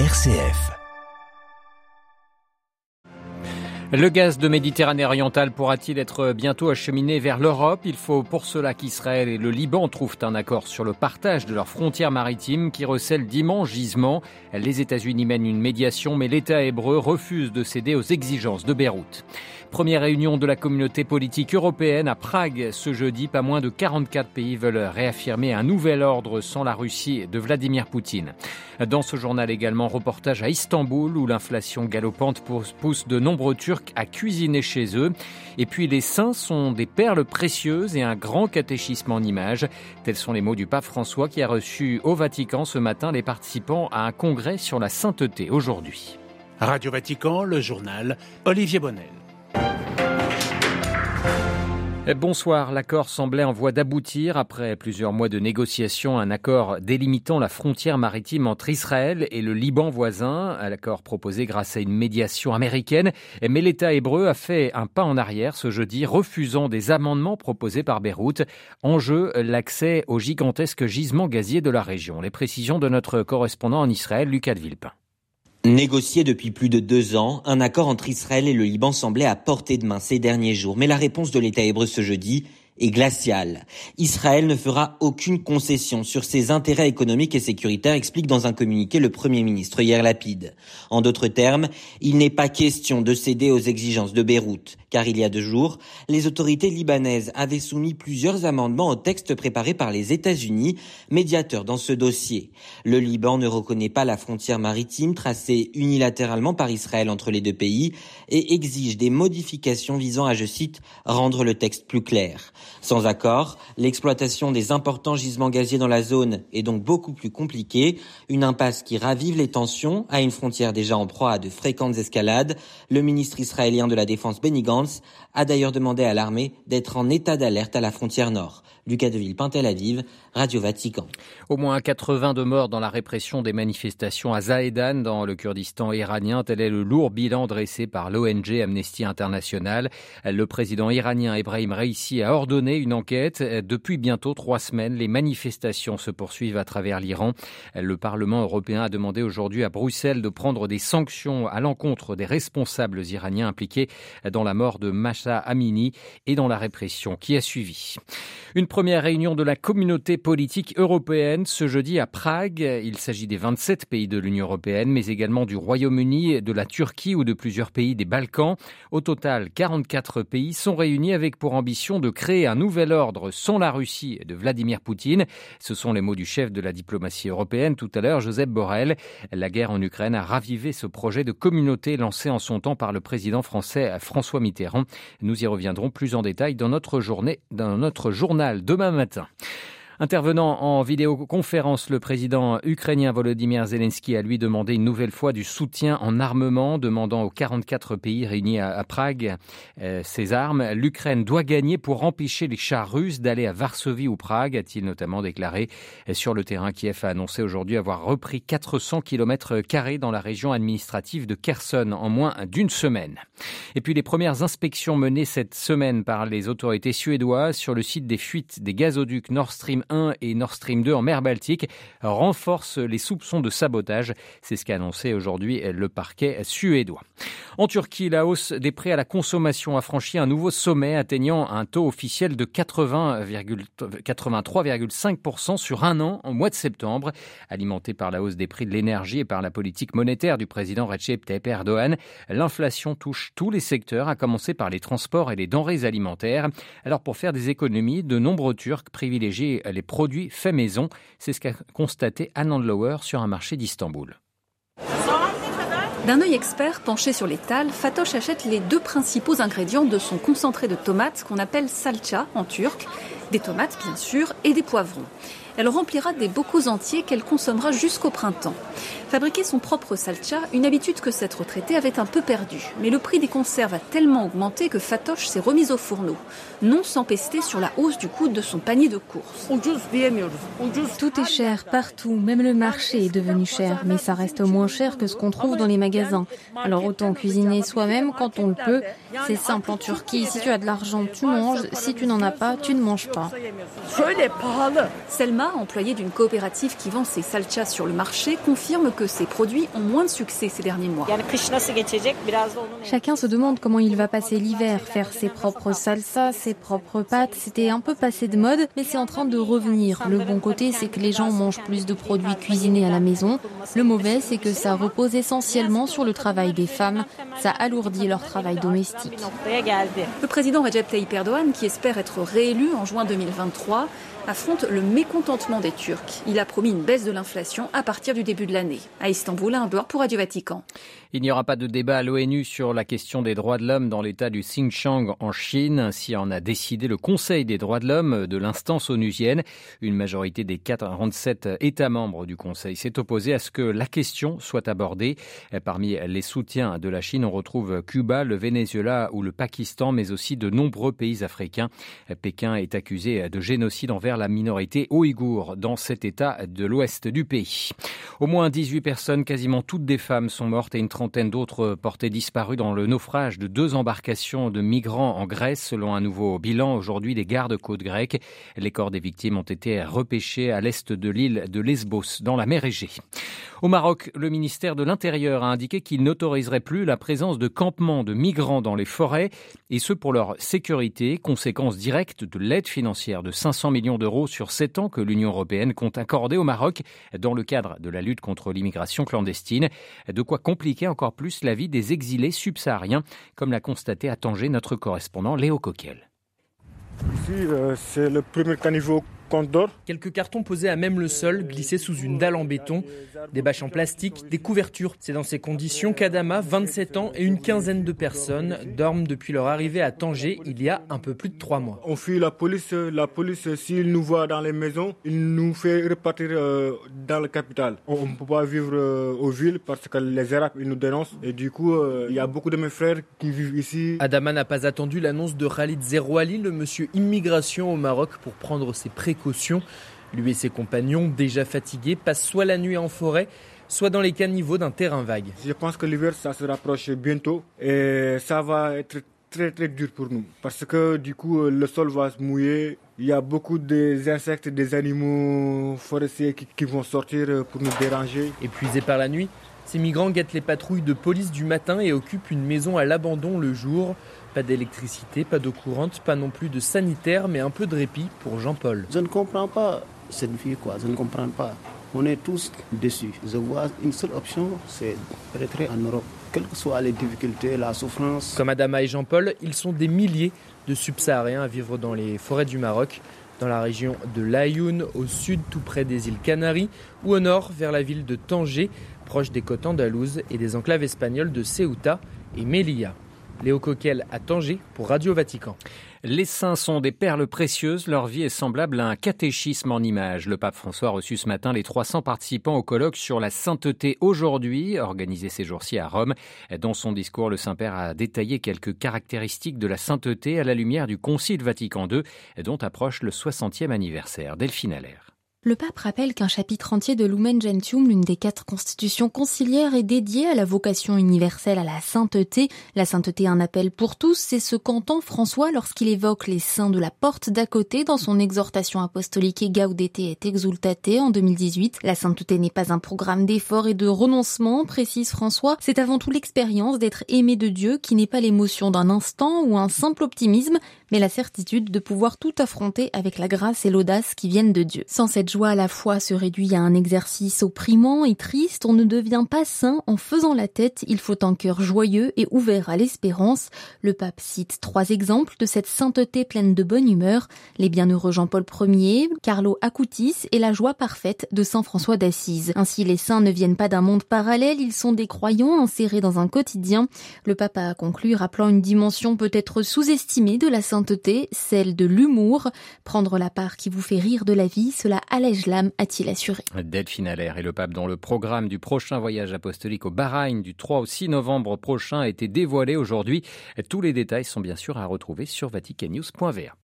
RCF. Le gaz de Méditerranée orientale pourra-t-il être bientôt acheminé vers l'Europe? Il faut pour cela qu'Israël et le Liban trouvent un accord sur le partage de leurs frontières maritimes qui recèlent d'immenses gisements. Les États-Unis mènent une médiation, mais l'État hébreu refuse de céder aux exigences de Beyrouth. Première réunion de la communauté politique européenne à Prague ce jeudi. Pas moins de 44 pays veulent réaffirmer un nouvel ordre sans la Russie de Vladimir Poutine. Dans ce journal également, reportage à Istanbul où l'inflation galopante pousse de nombreux Turcs à cuisiner chez eux. Et puis les saints sont des perles précieuses et un grand catéchisme en images. Tels sont les mots du pape François qui a reçu au Vatican ce matin les participants à un congrès sur la sainteté aujourd'hui. Radio Vatican, le journal Olivier Bonnel. Bonsoir. L'accord semblait en voie d'aboutir après plusieurs mois de négociations. Un accord délimitant la frontière maritime entre Israël et le Liban voisin. L'accord proposé grâce à une médiation américaine. Mais l'État hébreu a fait un pas en arrière ce jeudi, refusant des amendements proposés par Beyrouth. En jeu, l'accès aux gigantesques gisements gaziers de la région. Les précisions de notre correspondant en Israël, Lucas de Villepin. Négocié depuis plus de deux ans, un accord entre Israël et le Liban semblait à portée de main ces derniers jours. Mais la réponse de l'État hébreu ce jeudi et glacial. Israël ne fera aucune concession sur ses intérêts économiques et sécuritaires, explique dans un communiqué le Premier ministre hier Lapide. En d'autres termes, il n'est pas question de céder aux exigences de Beyrouth, car il y a deux jours, les autorités libanaises avaient soumis plusieurs amendements au texte préparé par les États-Unis, médiateurs dans ce dossier. Le Liban ne reconnaît pas la frontière maritime tracée unilatéralement par Israël entre les deux pays et exige des modifications visant à, je cite, rendre le texte plus clair. Sans accord, l'exploitation des importants gisements gaziers dans la zone est donc beaucoup plus compliquée, une impasse qui ravive les tensions à une frontière déjà en proie à de fréquentes escalades. Le ministre israélien de la Défense Benny a d'ailleurs demandé à l'armée d'être en état d'alerte à la frontière nord. Lucas Deville, Tel Aviv, Radio Vatican. Au moins 82 morts dans la répression des manifestations à Zahedan dans le Kurdistan iranien. Tel est le lourd bilan dressé par l'ONG Amnesty International. Le président iranien Ebrahim Raisi a ordonné une enquête. Depuis bientôt trois semaines, les manifestations se poursuivent à travers l'Iran. Le Parlement européen a demandé aujourd'hui à Bruxelles de prendre des sanctions à l'encontre des responsables iraniens impliqués dans la mort de Masha Amini et dans la répression qui a suivi. Une première réunion de la communauté politique européenne ce jeudi à Prague. Il s'agit des 27 pays de l'Union européenne, mais également du Royaume-Uni, de la Turquie ou de plusieurs pays des Balkans. Au total, 44 pays sont réunis avec pour ambition de créer un nouvel ordre sans la Russie de Vladimir Poutine. Ce sont les mots du chef de la diplomatie européenne tout à l'heure, Joseph Borrell. La guerre en Ukraine a ravivé ce projet de communauté lancé en son temps par le président français François Mitterrand. Nous y reviendrons plus en détail dans notre journée, dans notre journal demain matin. Intervenant en vidéoconférence, le président ukrainien Volodymyr Zelensky a lui demandé une nouvelle fois du soutien en armement, demandant aux 44 pays réunis à, Prague euh, armes. L'Ukraine doit gagner pour empêcher les chars russes d'aller à Varsovie ou Prague, a-t-il notamment déclaré. Sur le terrain, Kiev a annoncé aujourd'hui avoir repris 400 km carrés dans la région administrative de Kherson en moins d'une semaine. Et puis les premières inspections menées cette semaine par les autorités suédoises sur le site des fuites des gazoducs Nord Stream 1 et Nord Stream 2 en mer Baltique renforcent les soupçons de sabotage. C'est ce qu'a annoncé aujourd'hui le parquet suédois. En Turquie, la hausse des prix à la consommation a franchi un nouveau sommet atteignant un taux officiel de 83,5% sur un an en mois de septembre. Alimenté par la hausse des prix de l'énergie et par la politique monétaire du président Recep Tayyip Erdogan, l'inflation touche tous les secteurs, à commencer par les transports et les denrées alimentaires. Alors pour faire des économies, de nombreux Turcs privilégient les produits faits maison. C'est ce qu'a constaté Anne Landlower sur un marché d'Istanbul. D'un œil expert penché sur l'étal, Fatosh achète les deux principaux ingrédients de son concentré de tomates qu'on appelle salcha en turc, des tomates bien sûr et des poivrons elle remplira des bocaux entiers qu'elle consommera jusqu'au printemps. Fabriquer son propre salcha, une habitude que cette retraitée avait un peu perdue. Mais le prix des conserves a tellement augmenté que Fatoche s'est remise au fourneau, non sans pester sur la hausse du coût de son panier de courses. Tout est cher partout, même le marché est devenu cher, mais ça reste moins cher que ce qu'on trouve dans les magasins. Alors autant cuisiner soi-même quand on le peut. C'est simple en Turquie, si tu as de l'argent, tu manges, si tu n'en as pas, tu ne manges pas. Selma Adama, employé d'une coopérative qui vend ses salchas sur le marché, confirme que ses produits ont moins de succès ces derniers mois. Chacun se demande comment il va passer l'hiver, faire ses propres salsas, ses propres pâtes. C'était un peu passé de mode, mais c'est en train de revenir. Le bon côté, c'est que les gens mangent plus de produits cuisinés à la maison. Le mauvais, c'est que ça repose essentiellement sur le travail des femmes. Ça alourdit leur travail domestique. Le président Recep Tayyip Erdogan, qui espère être réélu en juin 2023, affronte le mécontentement des Turcs. Il a promis une baisse de l'inflation à partir du début de l'année. À Istanbul, un pour Radio Vatican. Il n'y aura pas de débat à l'ONU sur la question des droits de l'homme dans l'état du Xinjiang en Chine. Ainsi en a décidé le Conseil des droits de l'homme de l'instance onusienne. Une majorité des 47 États membres du Conseil s'est opposée à ce que la question soit abordée. Parmi les soutiens de la Chine, on retrouve Cuba, le Venezuela ou le Pakistan, mais aussi de nombreux pays africains. Pékin est accusé de génocide envers la minorité ouïghour dans cet état de l'ouest du pays. Au moins 18 personnes, quasiment toutes des femmes, sont mortes et une trentaine d'autres portées disparues dans le naufrage de deux embarcations de migrants en Grèce, selon un nouveau bilan aujourd'hui des gardes-côtes grecques. Les corps des victimes ont été repêchés à l'est de l'île de Lesbos, dans la mer Égée. Au Maroc, le ministère de l'Intérieur a indiqué qu'il n'autoriserait plus la présence de campements de migrants dans les forêts, et ce pour leur sécurité, conséquence directe de l'aide financière de 500 millions d'euros sur 7 ans que l'Union européenne compte accorder au Maroc dans le cadre de la lutte contre l'immigration clandestine. De quoi compliquer encore plus la vie des exilés subsahariens, comme l'a constaté à Tanger notre correspondant Léo Coquel. Ici, euh, c'est le premier caniveau Quelques cartons posés à même le sol, glissés sous une dalle en béton, des bâches en plastique, des couvertures. C'est dans ces conditions qu'Adama, 27 ans, et une quinzaine de personnes dorment depuis leur arrivée à Tanger il y a un peu plus de trois mois. On fuit la police. La police, s'il nous voit dans les maisons, il nous fait repartir euh, dans la capitale. On ne peut pas vivre euh, aux villes parce que les Arabes ils nous dénoncent. Et du coup, euh, il y a beaucoup de mes frères qui vivent ici. Adama n'a pas attendu l'annonce de Khalid Zerouali, le monsieur immigration au Maroc, pour prendre ses précautions lui et ses compagnons, déjà fatigués, passent soit la nuit en forêt, soit dans les caniveaux d'un terrain vague. Je pense que l'hiver, ça se rapproche bientôt et ça va être très très dur pour nous parce que du coup le sol va se mouiller. Il y a beaucoup d'insectes, des animaux forestiers qui, qui, vont sortir pour nous déranger. Épuisés par la nuit, ces migrants guettent les patrouilles de police du matin et occupent une maison à l'abandon le jour. Pas d'électricité, pas d'eau courante, pas non plus de sanitaire, mais un peu de répit pour Jean-Paul. Je ne comprends pas cette vie, quoi. Je ne comprends pas. On est tous déçus. Je vois une seule option, c'est rentrer en Europe. Quelles que soient les difficultés, la souffrance. Comme Adama et Jean-Paul, ils sont des milliers de subsahariens à vivre dans les forêts du Maroc, dans la région de l'Ayoun, au sud tout près des îles Canaries, ou au nord vers la ville de Tanger, proche des côtes andalouses et des enclaves espagnoles de Ceuta et Melilla. Léo Coquel à Tanger pour Radio Vatican. Les saints sont des perles précieuses, leur vie est semblable à un catéchisme en images. Le pape François a reçu ce matin les 300 participants au colloque sur la sainteté aujourd'hui, organisé ces jours-ci à Rome. Dans son discours, le Saint-Père a détaillé quelques caractéristiques de la sainteté à la lumière du Concile Vatican II, dont approche le 60e anniversaire. Delphine Allaire. Le pape rappelle qu'un chapitre entier de Lumen Gentium, l'une des quatre constitutions conciliaires, est dédié à la vocation universelle à la sainteté. La sainteté, un appel pour tous, c'est ce qu'entend François lorsqu'il évoque les saints de la porte d'à côté dans son exhortation apostolique Gaudete et Exultate en 2018. La sainteté n'est pas un programme d'effort et de renoncement, précise François. C'est avant tout l'expérience d'être aimé de Dieu qui n'est pas l'émotion d'un instant ou un simple optimisme, mais la certitude de pouvoir tout affronter avec la grâce et l'audace qui viennent de Dieu. Sans cette joie à la fois se réduit à un exercice opprimant et triste, on ne devient pas saint en faisant la tête, il faut un cœur joyeux et ouvert à l'espérance. Le pape cite trois exemples de cette sainteté pleine de bonne humeur, les bienheureux Jean-Paul Ier, Carlo Acutis et la joie parfaite de Saint François d'Assise. Ainsi les saints ne viennent pas d'un monde parallèle, ils sont des croyants insérés dans un quotidien. Le pape a conclu rappelant une dimension peut-être sous-estimée de la sainteté, celle de l'humour. Prendre la part qui vous fait rire de la vie, cela a-t-il assuré. Delphine Allaire et le pape dans le programme du prochain voyage apostolique au Bahreïn du 3 au 6 novembre prochain a été dévoilé aujourd'hui. Tous les détails sont bien sûr à retrouver sur vaticannews.va.